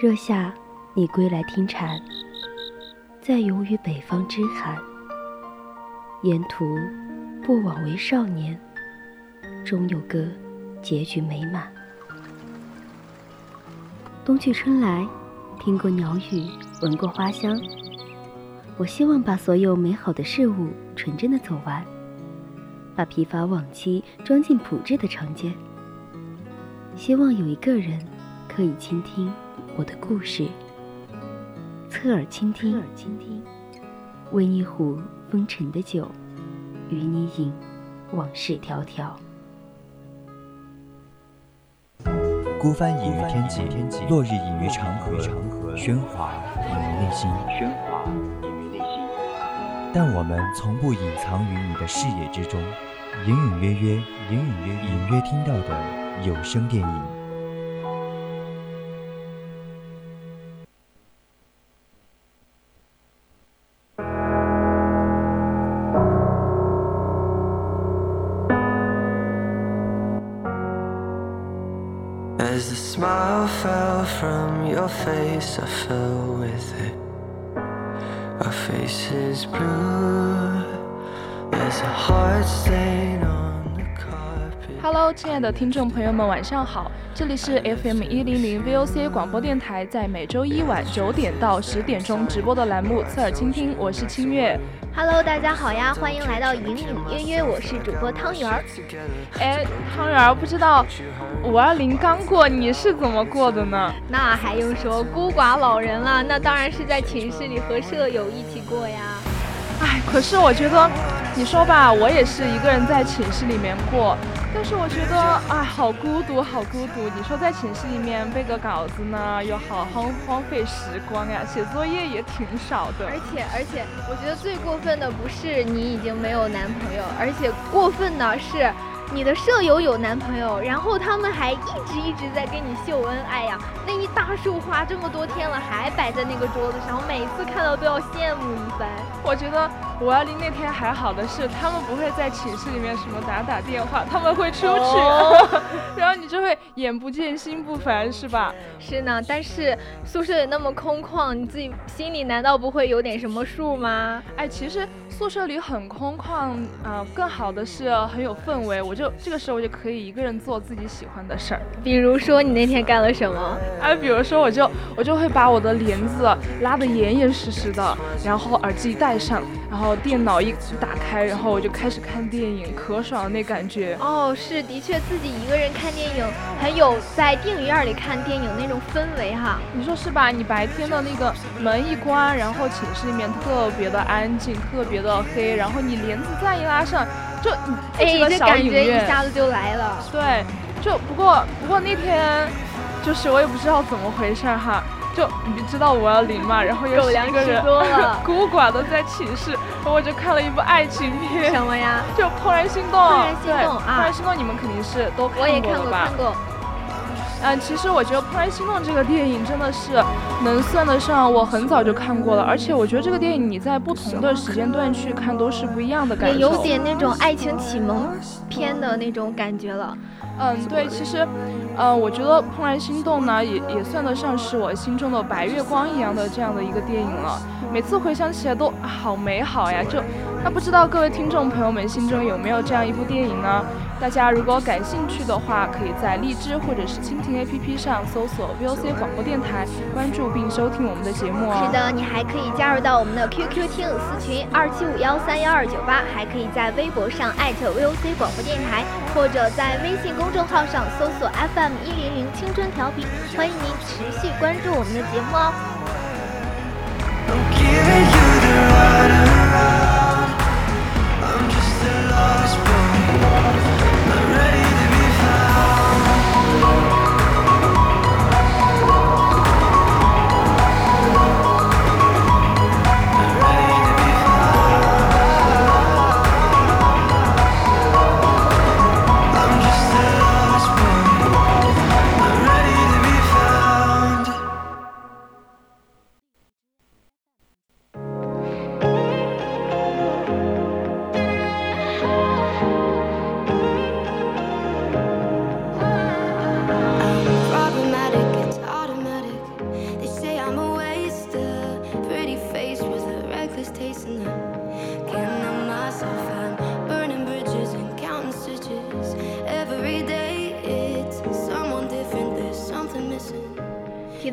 热夏，你归来听蝉，在游于北方之寒。沿途不枉为少年，终有个结局美满。冬去春来，听过鸟语，闻过花香。我希望把所有美好的事物纯真的走完，把疲乏往期装进朴质的长街。希望有一个人可以倾听我的故事，侧耳倾听，侧耳倾听，温一壶风尘的酒，与你饮往事迢迢。孤帆隐于天际，落日隐于长河，喧哗隐于内心。但我们从不隐藏于你的视野之中，隐隐约约、隐隐约隐约听到的有声电影。face, I fell with it. Our faces blue, there's a heart stain on. Hello，亲爱的听众朋友们，晚上好！这里是 FM 一零零 VOC 广播电台，在每周一晚九点到十点钟直播的栏目《侧耳倾听》，我是清月。Hello，大家好呀，欢迎来到隐隐约约，我是主播汤圆儿。哎，汤圆儿，不知道五二零刚过，你是怎么过的呢？那还用说，孤寡老人了，那当然是在寝室里和舍友一起过呀。哎，可是我觉得，你说吧，我也是一个人在寝室里面过。但是我觉得，哎，好孤独，好孤独。你说在寝室里面背个稿子呢，又好荒荒废时光呀，写作业也挺少的。而且，而且，我觉得最过分的不是你已经没有男朋友，而且过分的是。你的舍友有男朋友，然后他们还一直一直在跟你秀恩爱呀。那一大束花这么多天了，还摆在那个桌子上，我每次看到都要羡慕一番。我觉得五二零那天还好的是，他们不会在寝室里面什么打打电话，他们会出去，然后你就会眼不见心不烦，是吧？是呢，但是宿舍里那么空旷，你自己心里难道不会有点什么数吗？哎，其实宿舍里很空旷啊，更好的是很有氛围。我。就这个时候，我就可以一个人做自己喜欢的事儿。比如说，你那天干了什么？哎，比如说，我就我就会把我的帘子拉得严严实实的，然后耳机戴上，然后电脑一打开，然后我就开始看电影，可爽了那感觉。哦，是，的确，自己一个人看电影，很有在电影院里看电影那种氛围哈。你说是吧？你白天的那个门一关，然后寝室里面特别的安静，特别的黑，然后你帘子再一拉上。就哎，这感觉一下子就来了。对，就不过不过那天，就是我也不知道怎么回事哈，就你知道我要零嘛，然后又是一个人 孤寡的在寝室，然后我就看了一部爱情片。什么呀？就《怦然心动》。怦然心动啊！怦然心动，你们肯定是都看过了吧？嗯，其实我觉得《怦然心动》这个电影真的是能算得上我很早就看过了，而且我觉得这个电影你在不同的时间段去看都是不一样的感觉，也有点那种爱情启蒙片的那种感觉了。嗯，对，其实，呃，我觉得《怦然心动》呢，也也算得上是我心中的白月光一样的这样的一个电影了。每次回想起来都好美好呀！就那不知道各位听众朋友们心中有没有这样一部电影呢？大家如果感兴趣的话，可以在荔枝或者是蜻蜓 APP 上搜索 VOC 广播电台，关注并收听我们的节目哦。是的，你还可以加入到我们的 QQ 听友私群二七五幺三幺二九八，还可以在微博上艾特 VOC 广播电台，或者在微信公众号上搜索 FM 一零零青春调频，欢迎您持续关注我们的节目哦。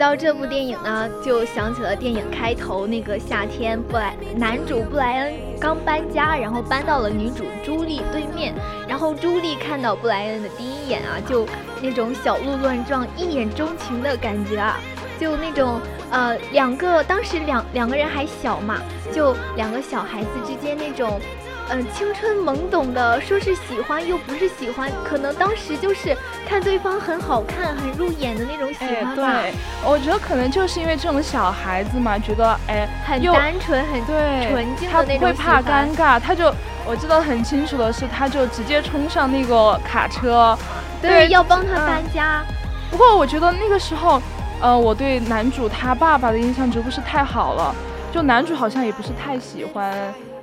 到这部电影呢，就想起了电影开头那个夏天，布莱男主布莱恩刚搬家，然后搬到了女主朱莉对面，然后朱莉看到布莱恩的第一眼啊，就那种小鹿乱撞、一眼钟情的感觉啊，就那种呃两个当时两两个人还小嘛，就两个小孩子之间那种。嗯，青春懵懂的，说是喜欢又不是喜欢，可能当时就是看对方很好看、很入眼的那种喜欢吧。对，我觉得可能就是因为这种小孩子嘛，觉得哎，很单纯、很对纯净的那种。他不会怕尴尬，他就我记得很清楚的是，他就直接冲上那个卡车，对，要帮他搬家。不过我觉得那个时候，呃，我对男主他爸爸的印象就不是太好了，就男主好像也不是太喜欢。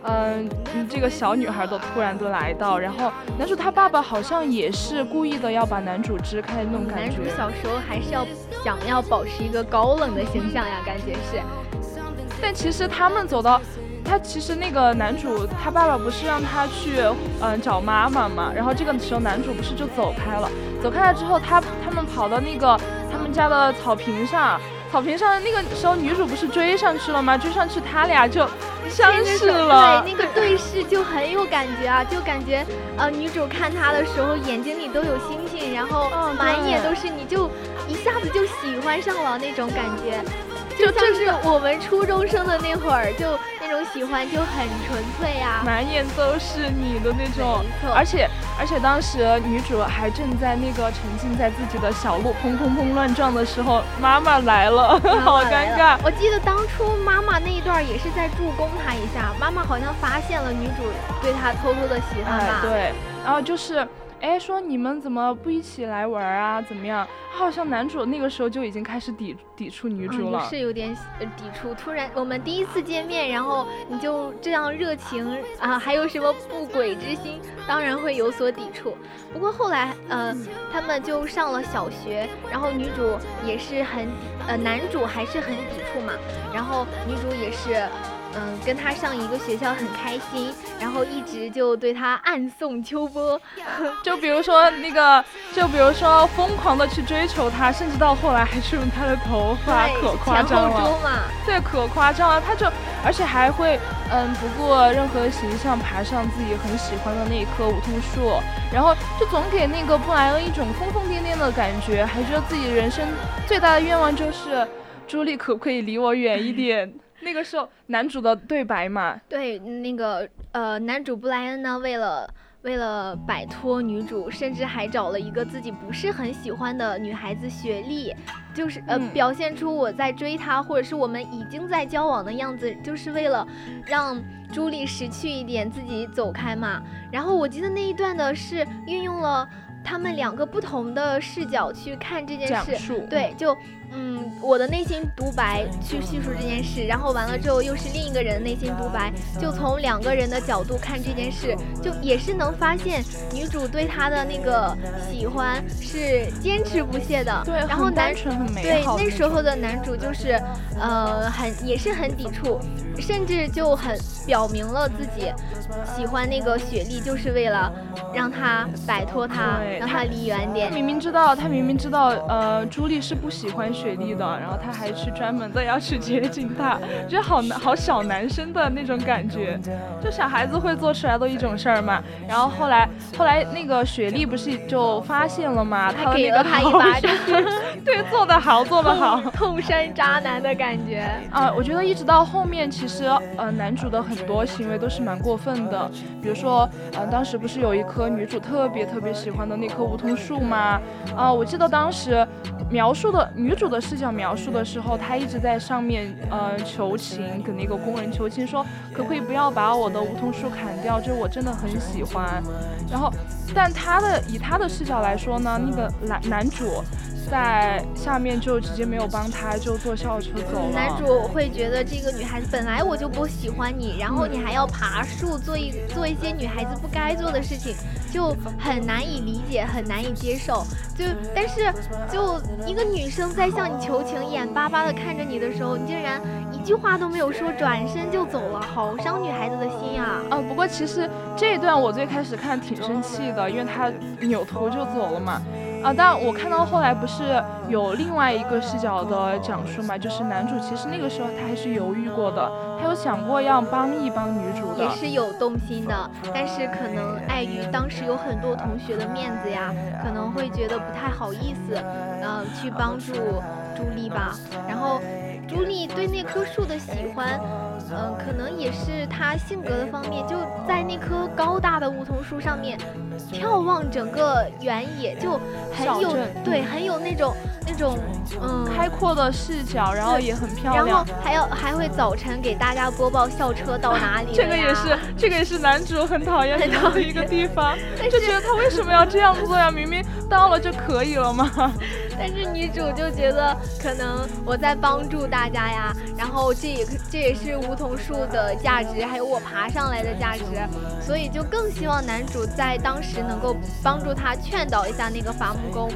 嗯，这个小女孩都突然都来到，然后男主他爸爸好像也是故意的要把男主支开那种感觉。男主小时候还是要想要保持一个高冷的形象呀，感觉是。但其实他们走到，他其实那个男主他爸爸不是让他去嗯找妈妈嘛，然后这个时候男主不是就走开了，走开了之后他他们跑到那个他们家的草坪上。草坪上那个时候，女主不是追上去了吗？追上去，他俩就相视了。对，那个对视就很有感觉啊，就感觉呃，女主看他的时候眼睛里都有星星，然后满眼都是，你就一下子就喜欢上了那种感觉。就像是我们初中生的那会儿，就那种喜欢就很纯粹呀，满眼都是你的那种。而且而且当时女主还正在那个沉浸在自己的小鹿砰砰砰乱撞的时候，妈妈来了，好尴尬。我记得当初妈妈那一段也是在助攻她一下，妈妈好像发现了女主对她偷偷的喜欢吧？对，然后就是。哎，说你们怎么不一起来玩啊？怎么样？好像男主那个时候就已经开始抵抵触女主了，是有点抵触。突然我们第一次见面，然后你就这样热情啊，还有什么不轨之心？当然会有所抵触。不过后来，呃，他们就上了小学，然后女主也是很，呃，男主还是很抵触嘛，然后女主也是。嗯，跟他上一个学校很开心，然后一直就对他暗送秋波，就比如说那个，就比如说疯狂的去追求他，甚至到后来还去用他的头发，可夸张了。对，可夸张了。他就而且还会，嗯，不顾任何形象爬上自己很喜欢的那一棵梧桐树，然后就总给那个布莱恩一种疯疯癫癫的感觉，还觉得自己人生最大的愿望就是朱莉可不可以离我远一 点。那个时候，男主的对白嘛，对，那个呃，男主布莱恩呢，为了为了摆脱女主，甚至还找了一个自己不是很喜欢的女孩子雪莉，就是呃，表现出我在追她，或者是我们已经在交往的样子，就是为了让朱莉识趣一点，自己走开嘛。然后我记得那一段的是运用了他们两个不同的视角去看这件事，对，就。嗯，我的内心独白去叙述这件事，然后完了之后又是另一个人的内心独白，就从两个人的角度看这件事，就也是能发现女主对他的那个喜欢是坚持不懈的。对，然后男纯很美对那时候的男主就是，呃，很也是很抵触，甚至就很表明了自己喜欢那个雪莉，就是为了让她摆脱他，让他离远点。他明明知道，他明明知道，呃，朱莉是不喜欢。雪雪莉的，然后他还去专门的要去接近她，觉得好好小男生的那种感觉，就小孩子会做出来的一种事儿嘛。然后后来后来那个雪莉不是就发现了嘛？他给了他一巴掌，对，做得好，做得好，痛山渣男的感觉啊！我觉得一直到后面，其实呃男主的很多行为都是蛮过分的，比如说呃当时不是有一棵女主特别特别喜欢的那棵梧桐树吗？啊，我记得当时描述的女主。的视角描述的时候，她一直在上面，呃，求情，跟那个工人求情，说可不可以不要把我的梧桐树砍掉，就我真的很喜欢。然后，但他的以他的视角来说呢，那个男男主。在下面就直接没有帮他，就坐校车走了。男主会觉得这个女孩子本来我就不喜欢你，然后你还要爬树，做一做一些女孩子不该做的事情，就很难以理解，很难以接受。就但是就一个女生在向你求情，眼巴巴的看着你的时候，你竟然一句话都没有说，转身就走了，好伤女孩子的心啊！呃，不过其实这一段我最开始看挺生气的，因为他扭头就走了嘛。啊，但我看到后来不是有另外一个视角的讲述嘛，就是男主其实那个时候他还是犹豫过的，他有想过要帮一帮女主的，也是有动心的，但是可能碍于当时有很多同学的面子呀，可能会觉得不太好意思，嗯，去帮助朱莉吧。然后朱莉对那棵树的喜欢。嗯，可能也是他性格的方面，就在那棵高大的梧桐树上面，眺望整个原野，就很有对，很有那种那种嗯开阔的视角，然后也很漂亮。然后还要还会早晨给大家播报校车到哪里。这个也是，这个也是男主很讨厌的一个地方，就觉得他为什么要这样做呀？明明到了就可以了嘛。但是女主就觉得可能我在帮助大家呀，然后这也这也是梧桐树的价值，还有我爬上来的价值，所以就更希望男主在当时能够帮助他劝导一下那个伐木工。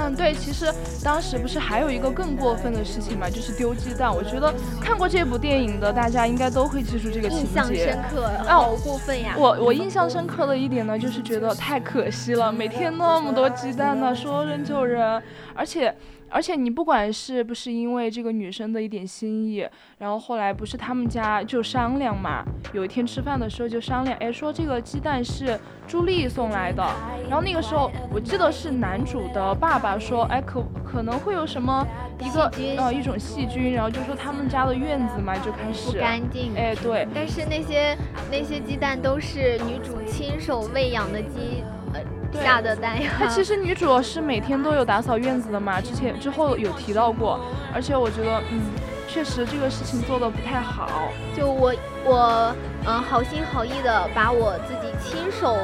嗯，对，其实当时不是还有一个更过分的事情嘛，就是丢鸡蛋。我觉得看过这部电影的大家应该都会记住这个情节，印象深刻，好过分呀！我我印象深刻的一点呢，就是觉得太可惜了，每天那么多鸡蛋呢，说扔就扔，而且。而且你不管是不是因为这个女生的一点心意，然后后来不是他们家就商量嘛，有一天吃饭的时候就商量，哎，说这个鸡蛋是朱莉送来的，然后那个时候我记得是男主的爸爸说，哎，可可能会有什么一个呃一种细菌，然后就说他们家的院子嘛就开始不干净，哎对，但是那些那些鸡蛋都是女主亲手喂养的鸡。下的单呀，她其实女主是每天都有打扫院子的嘛，之前之后有提到过，而且我觉得，嗯，确实这个事情做的不太好。就我我嗯好心好意的把我自己亲手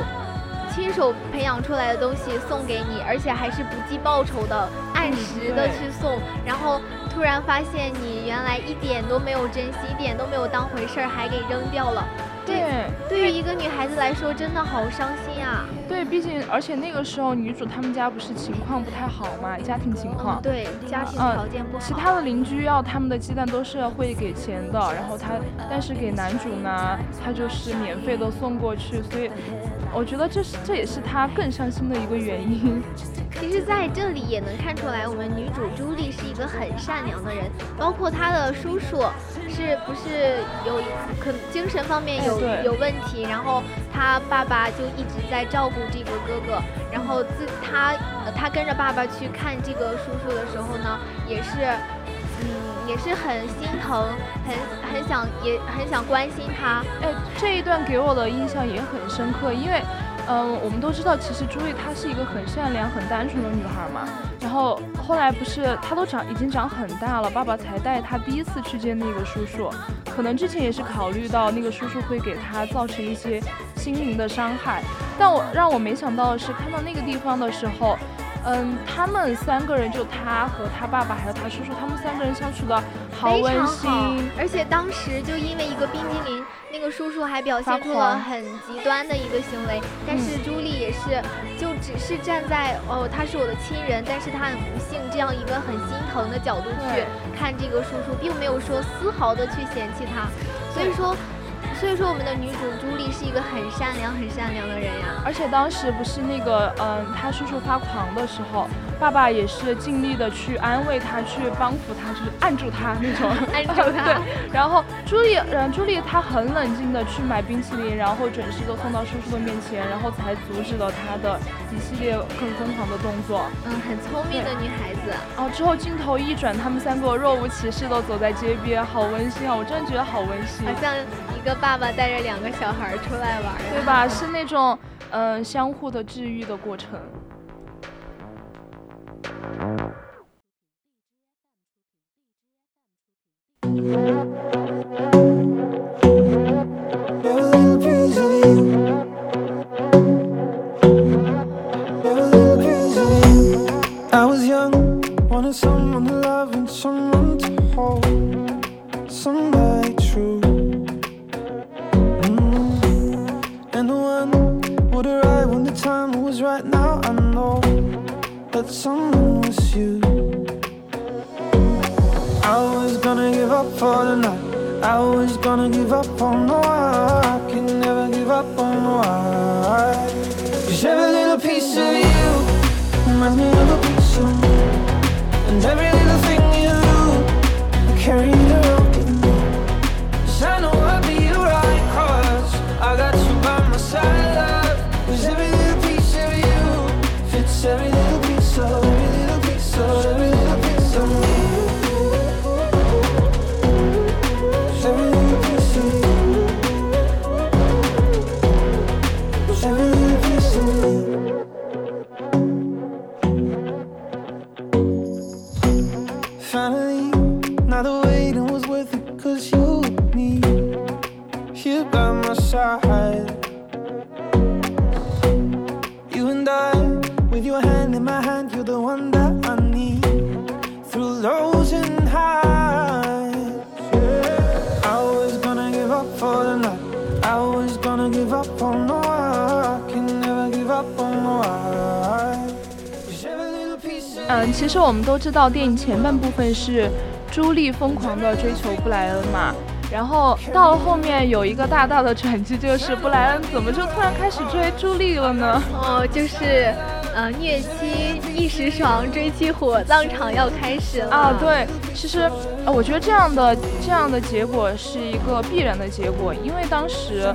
亲手培养出来的东西送给你，而且还是不计报酬的，按时的去送，然后突然发现你原来一点都没有珍惜，一点都没有当回事儿，还给扔掉了。对，对于一个女孩子来说，真的好伤心啊。对，毕竟而且那个时候女主他们家不是情况不太好嘛，家庭情况。对，家庭条件不好。其他的邻居要他们的鸡蛋都是会给钱的，然后他但是给男主呢，他就是免费的送过去，所以我觉得这是这也是他更伤心的一个原因。其实在这里也能看出来，我们女主朱莉是一个很善良的人，包括她的叔叔是不是有可精神方面有有问题，然后她爸爸就一直在照顾这个哥哥，然后自她她跟着爸爸去看这个叔叔的时候呢，也是嗯也是很心疼，很很想也很想关心他。哎，这一段给我的印象也很深刻，因为。嗯，我们都知道，其实朱莉她是一个很善良、很单纯的女孩嘛。然后后来不是她都长已经长很大了，爸爸才带她第一次去见那个叔叔。可能之前也是考虑到那个叔叔会给她造成一些心灵的伤害，但我让我没想到的是，看到那个地方的时候。嗯，他们三个人就他和他爸爸还有他叔叔，他们三个人相处的好温馨。而且当时就因为一个冰激凌，那个叔叔还表现出了很极端的一个行为。但是朱莉也是，就只是站在哦，他是我的亲人，但是他很不幸这样一个很心疼的角度去看这个叔叔，并没有说丝毫的去嫌弃他。所以说。所以说，我们的女主朱莉是一个很善良、很善良的人呀。而且当时不是那个，嗯，他叔叔发狂的时候，爸爸也是尽力的去安慰他，去帮扶他，就是按住他那种，按住他。对。然后朱莉，嗯，朱莉她很冷静的去买冰淇淋，然后准时的送到叔叔的面前，然后才阻止了他的一系列更疯狂的动作。嗯，很聪明的女孩子。哦，之后镜头一转，他们三个若无其事的走在街边，好温馨啊！我真的觉得好温馨，好像一个。爸爸带着两个小孩出来玩，对吧？是那种，嗯，相互的治愈的过程。true. Mm. And the one would arrive when the time was right now. I know that someone was you. I was gonna give up for the night. I was gonna give up on the why. Can never give up on the every little piece of you reminds me of a piece of me. And every little thing you do, I carry. 都知道，电影前半部分是朱莉疯狂的追求布莱恩嘛，然后到了后面有一个大大的转机，就是布莱恩怎么就突然开始追朱莉了呢？哦，就是，呃，虐妻一时爽，追妻火葬场要开始了啊，，对，其实呃，我觉得这样的这样的结果是一个必然的结果，因为当时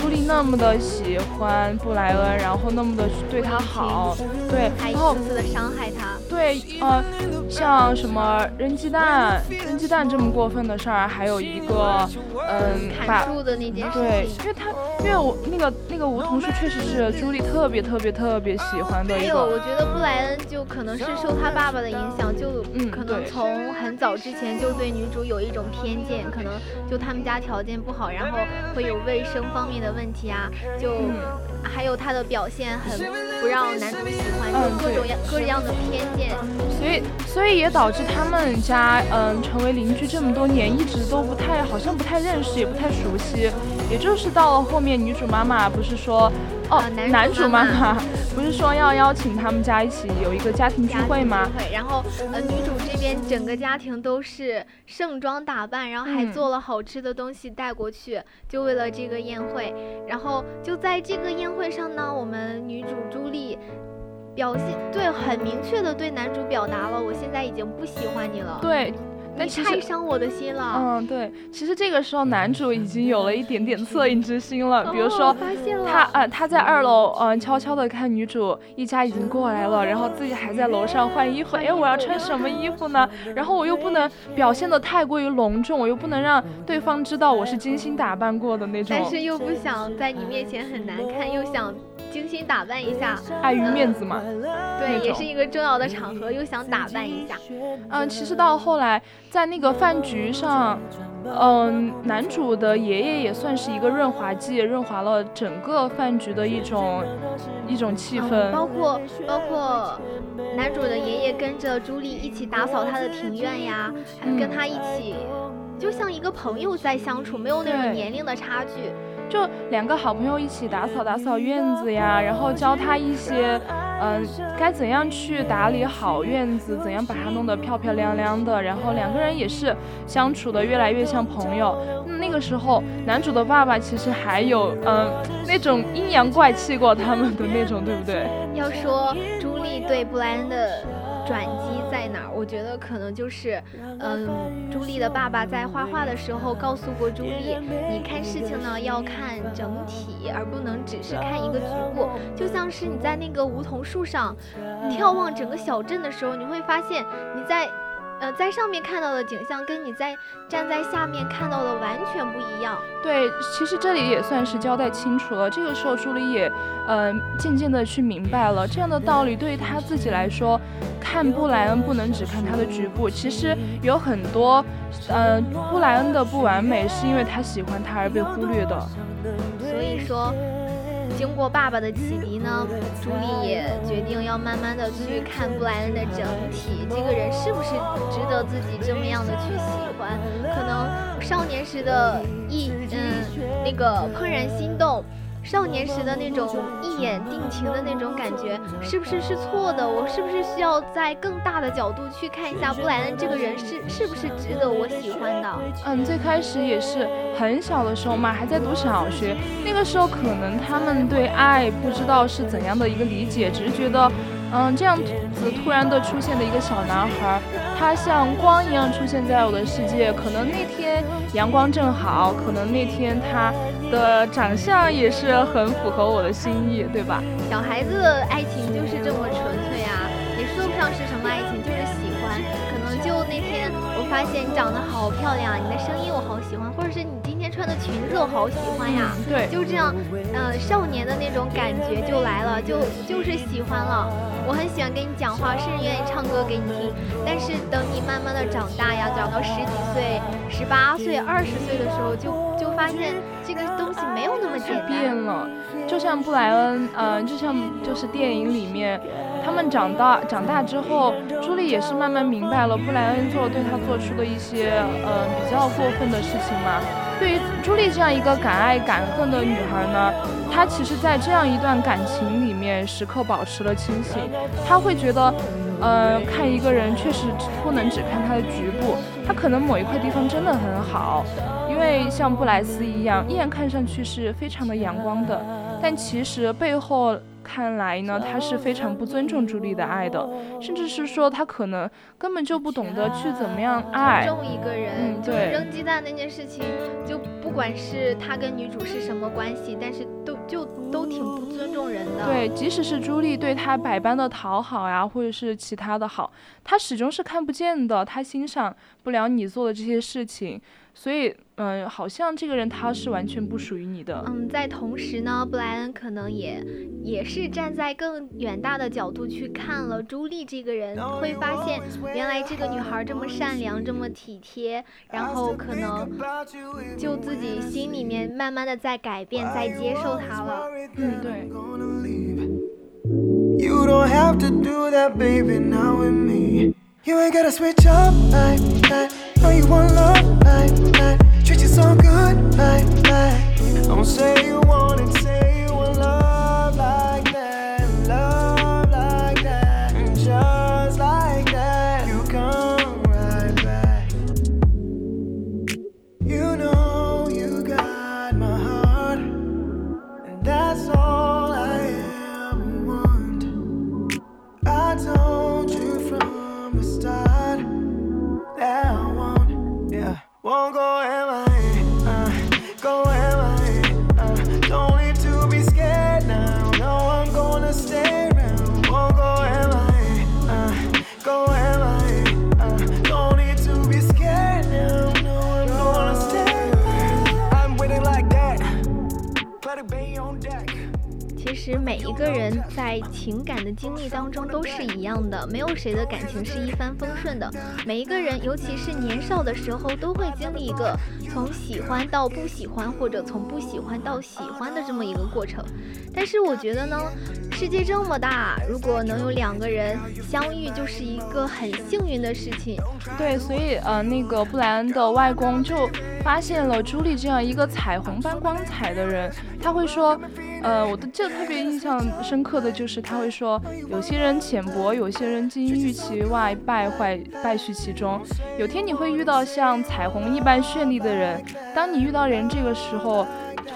朱莉那么的喜欢布莱恩，然后那么的对他好，对，还一然后次次的伤害他。对，呃，像什么扔鸡蛋、扔鸡蛋这么过分的事儿，还有一个，嗯，把砍树的那件事对，情。因为他，因为我那个那个梧桐树确实是朱莉特别特别特别喜欢的还有，一个，我觉得布莱恩就可能是受他爸爸的影响，就嗯可能对从很早之前就对女主有一种偏见，可能就他们家条件不好，然后会有卫生方面的问题啊，就嗯还有他的表现很不让男主喜欢，嗯就各种样各样的偏见。所以所以也导致他们家嗯成为邻居这么多年，一直都不太好像不太认识，也不太熟悉。也就是到了后面，女主妈妈不是说，哦啊，男主男主妈妈妈妈不是说要邀请他们家一起有一个家庭聚会吗？聚会，然后呃，女主这边整个家庭都是盛装打扮，然后还嗯做了好吃的东西带过去，就为了这个宴会。然后就在这个宴会上呢，我们女主朱莉表现对很明确的对男主表达了，我现在已经不喜欢你了，对，但你。太伤我的心了。嗯，对，其实这个时候男主已经有了一点点恻隐之心了，比如哦说发现了他呃他在二楼嗯、呃、悄悄的看女主一家已经过来了，然后自己还在楼上换衣服，哎我要穿什么 衣服呢？然后我又不能表现的太过于隆重，我又不能让对方知道我是精心打扮过的那种，但是又不想在你面前很难看，又想精心打扮一下，碍于面子嘛。对，也是一个重要的场合，又想打扮一下。嗯，其实到后来在那个饭局上。嗯，男主的爷爷也算是一个润滑剂，润滑了整个饭局的一种一种气氛。嗯包括包括男主的爷爷跟着朱莉一起打扫他的庭院呀，还嗯跟他一起，就像一个朋友在相处，没有那种年龄的差距。就两个好朋友一起打扫打扫院子呀，然后教他一些，嗯、该怎样去打理好院子，怎样把它弄得漂漂亮亮的，然后两个人也是相处的越来越像朋友。嗯那个时候，男主的爸爸其实还有，嗯、那种阴阳怪气过他们的那种，对不对？要说朱莉对布莱恩的转机在哪儿，我觉得可能就是，嗯，朱莉的爸爸在画画的时候告诉过朱莉，你看事情呢要看整体，而不能只是看一个局部。就像是你在那个梧桐树上眺望整个小镇的时候，你会发现你在。呃，在上面看到的景象跟你在站在下面看到的完全不一样。对，其实这里也算是交代清楚了。这个时候，朱莉也，嗯、渐渐的去明白了这样的道理。对于她自己来说，看布莱恩不能只看他的局部，其实有很多，呃，布莱恩的不完美是因为他喜欢他而被忽略的。所以说，经过爸爸的启迪呢，朱莉也决定要慢慢的去看布莱恩的整体，这个人是不是值得自己这么样的去喜欢？可能少年时的一嗯那个怦然心动。少年时的那种一眼定情的那种感觉，是不是是错的？我是不是需要在更大的角度去看一下布莱恩这个人是是不是值得我喜欢的？嗯，最开始也是很小的时候嘛，还在读小学，那个时候可能他们对爱不知道是怎样的一个理解，只是觉得嗯，这样子突然的出现的一个小男孩，他像光一样出现在我的世界。可能那天阳光正好，可能那天他的长相也是很符合我的心意，对吧？小孩子的爱情就是这么纯粹啊，也说不上是什么爱情，就是喜欢。可能就那天我发现你长得好漂亮，你的声音我好喜欢，或者是你今天穿的裙子我好喜欢呀。对，就这样，呃，少年的那种感觉就来了，就就是喜欢了。我很喜欢跟你讲话，甚至愿意唱歌给你听。但是等你慢慢的长大呀，长到十几岁、十八岁、二十岁的时候，就就发现这个没有那么简单。变了，就像布莱恩，嗯，就像就是电影里面。他们长大长大之后，朱莉也是慢慢明白了布莱恩做对她做出的一些呃比较过分的事情嘛。对于朱莉这样一个敢爱敢恨的女孩呢，她其实，在这样一段感情里面，时刻保持了清醒。她会觉得，呃，看一个人确实不能只看他的局部，他可能某一块地方真的很好。因为像布莱斯一样，一眼看上去是非常的阳光的，但其实背后。看来呢，他是非常不尊重朱莉的爱的，甚至是说他可能根本就不懂得去怎么样爱尊重一个人。嗯，对，扔鸡蛋那件事情，就不管是他跟女主是什么关系，但是都就都挺不尊重人的。对，即使是朱莉对他百般的讨好呀，或者是其他的好，他始终是看不见的，他欣赏不了你做的这些事情。所以，嗯，好像这个人他是完全不属于你的。嗯，在同时呢，布莱恩可能也也是站在更远大的角度去看了朱莉这个人，会发现原来这个女孩这么善良，这么体贴，然后可能就自己心里面慢慢的在改变，在接受她了。嗯，对。Don't say 个人在情感的经历当中都是一样的，没有谁的感情是一帆风顺的。每一个人，尤其是年少的时候，都会经历一个从喜欢到不喜欢，或者从不喜欢到喜欢的这么一个过程。但是我觉得呢，世界这么大，如果能有两个人相遇，就是一个很幸运的事情。对，所以呃，那个布莱恩的外公就发现了朱莉这样一个彩虹般光彩的人，他会说。呃，我的这特别印象深刻的就是他会说，有些人浅薄，有些人金玉其外，败坏败絮其中。有天你会遇到像彩虹一般绚丽的人，当你遇到人这个时候，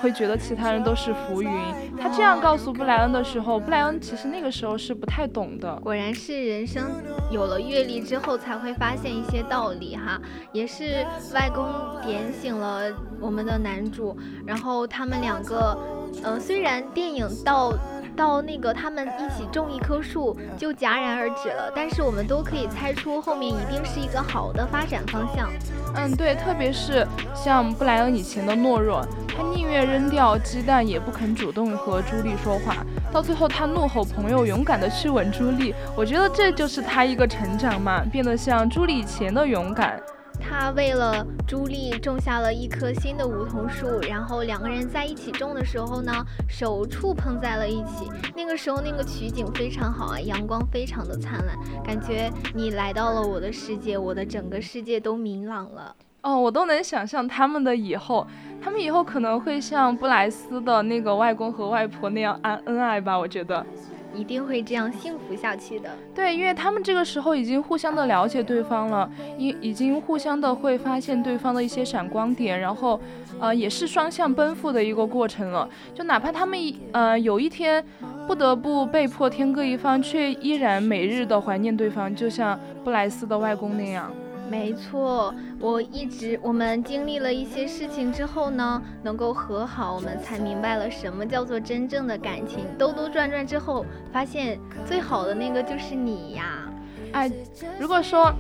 会觉得其他人都是浮云。他这样告诉布莱恩的时候，布莱恩其实那个时候是不太懂的。果然是人生有了阅历之后才会发现一些道理哈，也是外公点醒了我们的男主，然后他们两个。嗯，虽然电影到到那个他们一起种一棵树就戛然而止了，但是我们都可以猜出后面一定是一个好的发展方向。嗯，对，特别是像布莱恩以前的懦弱，他宁愿扔掉鸡蛋也不肯主动和朱莉说话，到最后他怒吼朋友，勇敢的去吻朱莉。我觉得这就是他一个成长嘛，变得像朱莉以前的勇敢。他为了朱莉种下了一棵新的梧桐树，然后两个人在一起种的时候呢，手触碰在了一起。那个时候那个取景非常好啊，阳光非常的灿烂，感觉你来到了我的世界，我的整个世界都明朗了。哦，我都能想象他们的以后，他们以后可能会像布莱斯的那个外公和外婆那样安恩爱吧？我觉得。一定会这样幸福下去的。对，因为他们这个时候已经互相的了解对方了，已已经互相的会发现对方的一些闪光点，然后，呃，也是双向奔赴的一个过程了。就哪怕他们一呃有一天不得不被迫天各一方，却依然每日的怀念对方，就像布莱斯的外公那样。没错，我一直我们经历了一些事情之后呢，能够和好，我们才明白了什么叫做真正的感情。兜兜转转之后，发现最好的那个就是你呀！哎，如果说，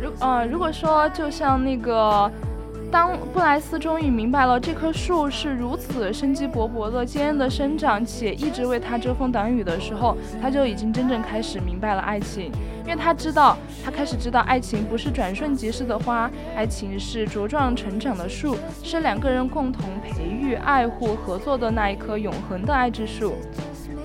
如呃，如果说就像那个。当布莱斯终于明白了这棵树是如此生机勃勃的、坚韧的生长，且一直为他遮风挡雨的时候，他就已经真正开始明白了爱情。因为他知道，他开始知道，爱情不是转瞬即逝的花，爱情是茁壮成长的树，是两个人共同培育、爱护、合作的那一棵永恒的爱之树。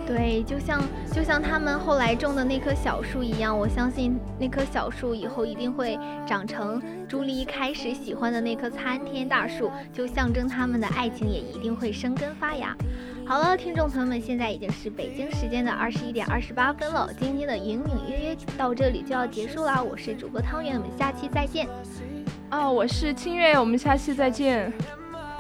对，就像就像他们后来种的那棵小树一样，我相信那棵小树以后一定会长成朱莉一开始喜欢的那棵参天大树，就象征他们的爱情也一定会生根发芽。好了，听众朋友们，现在已经是北京时间的二十一点二十八分了，今天的隐隐约约到这里就要结束了。我是主播汤圆，我们下期再见。哦，我是清月，我们下期再见。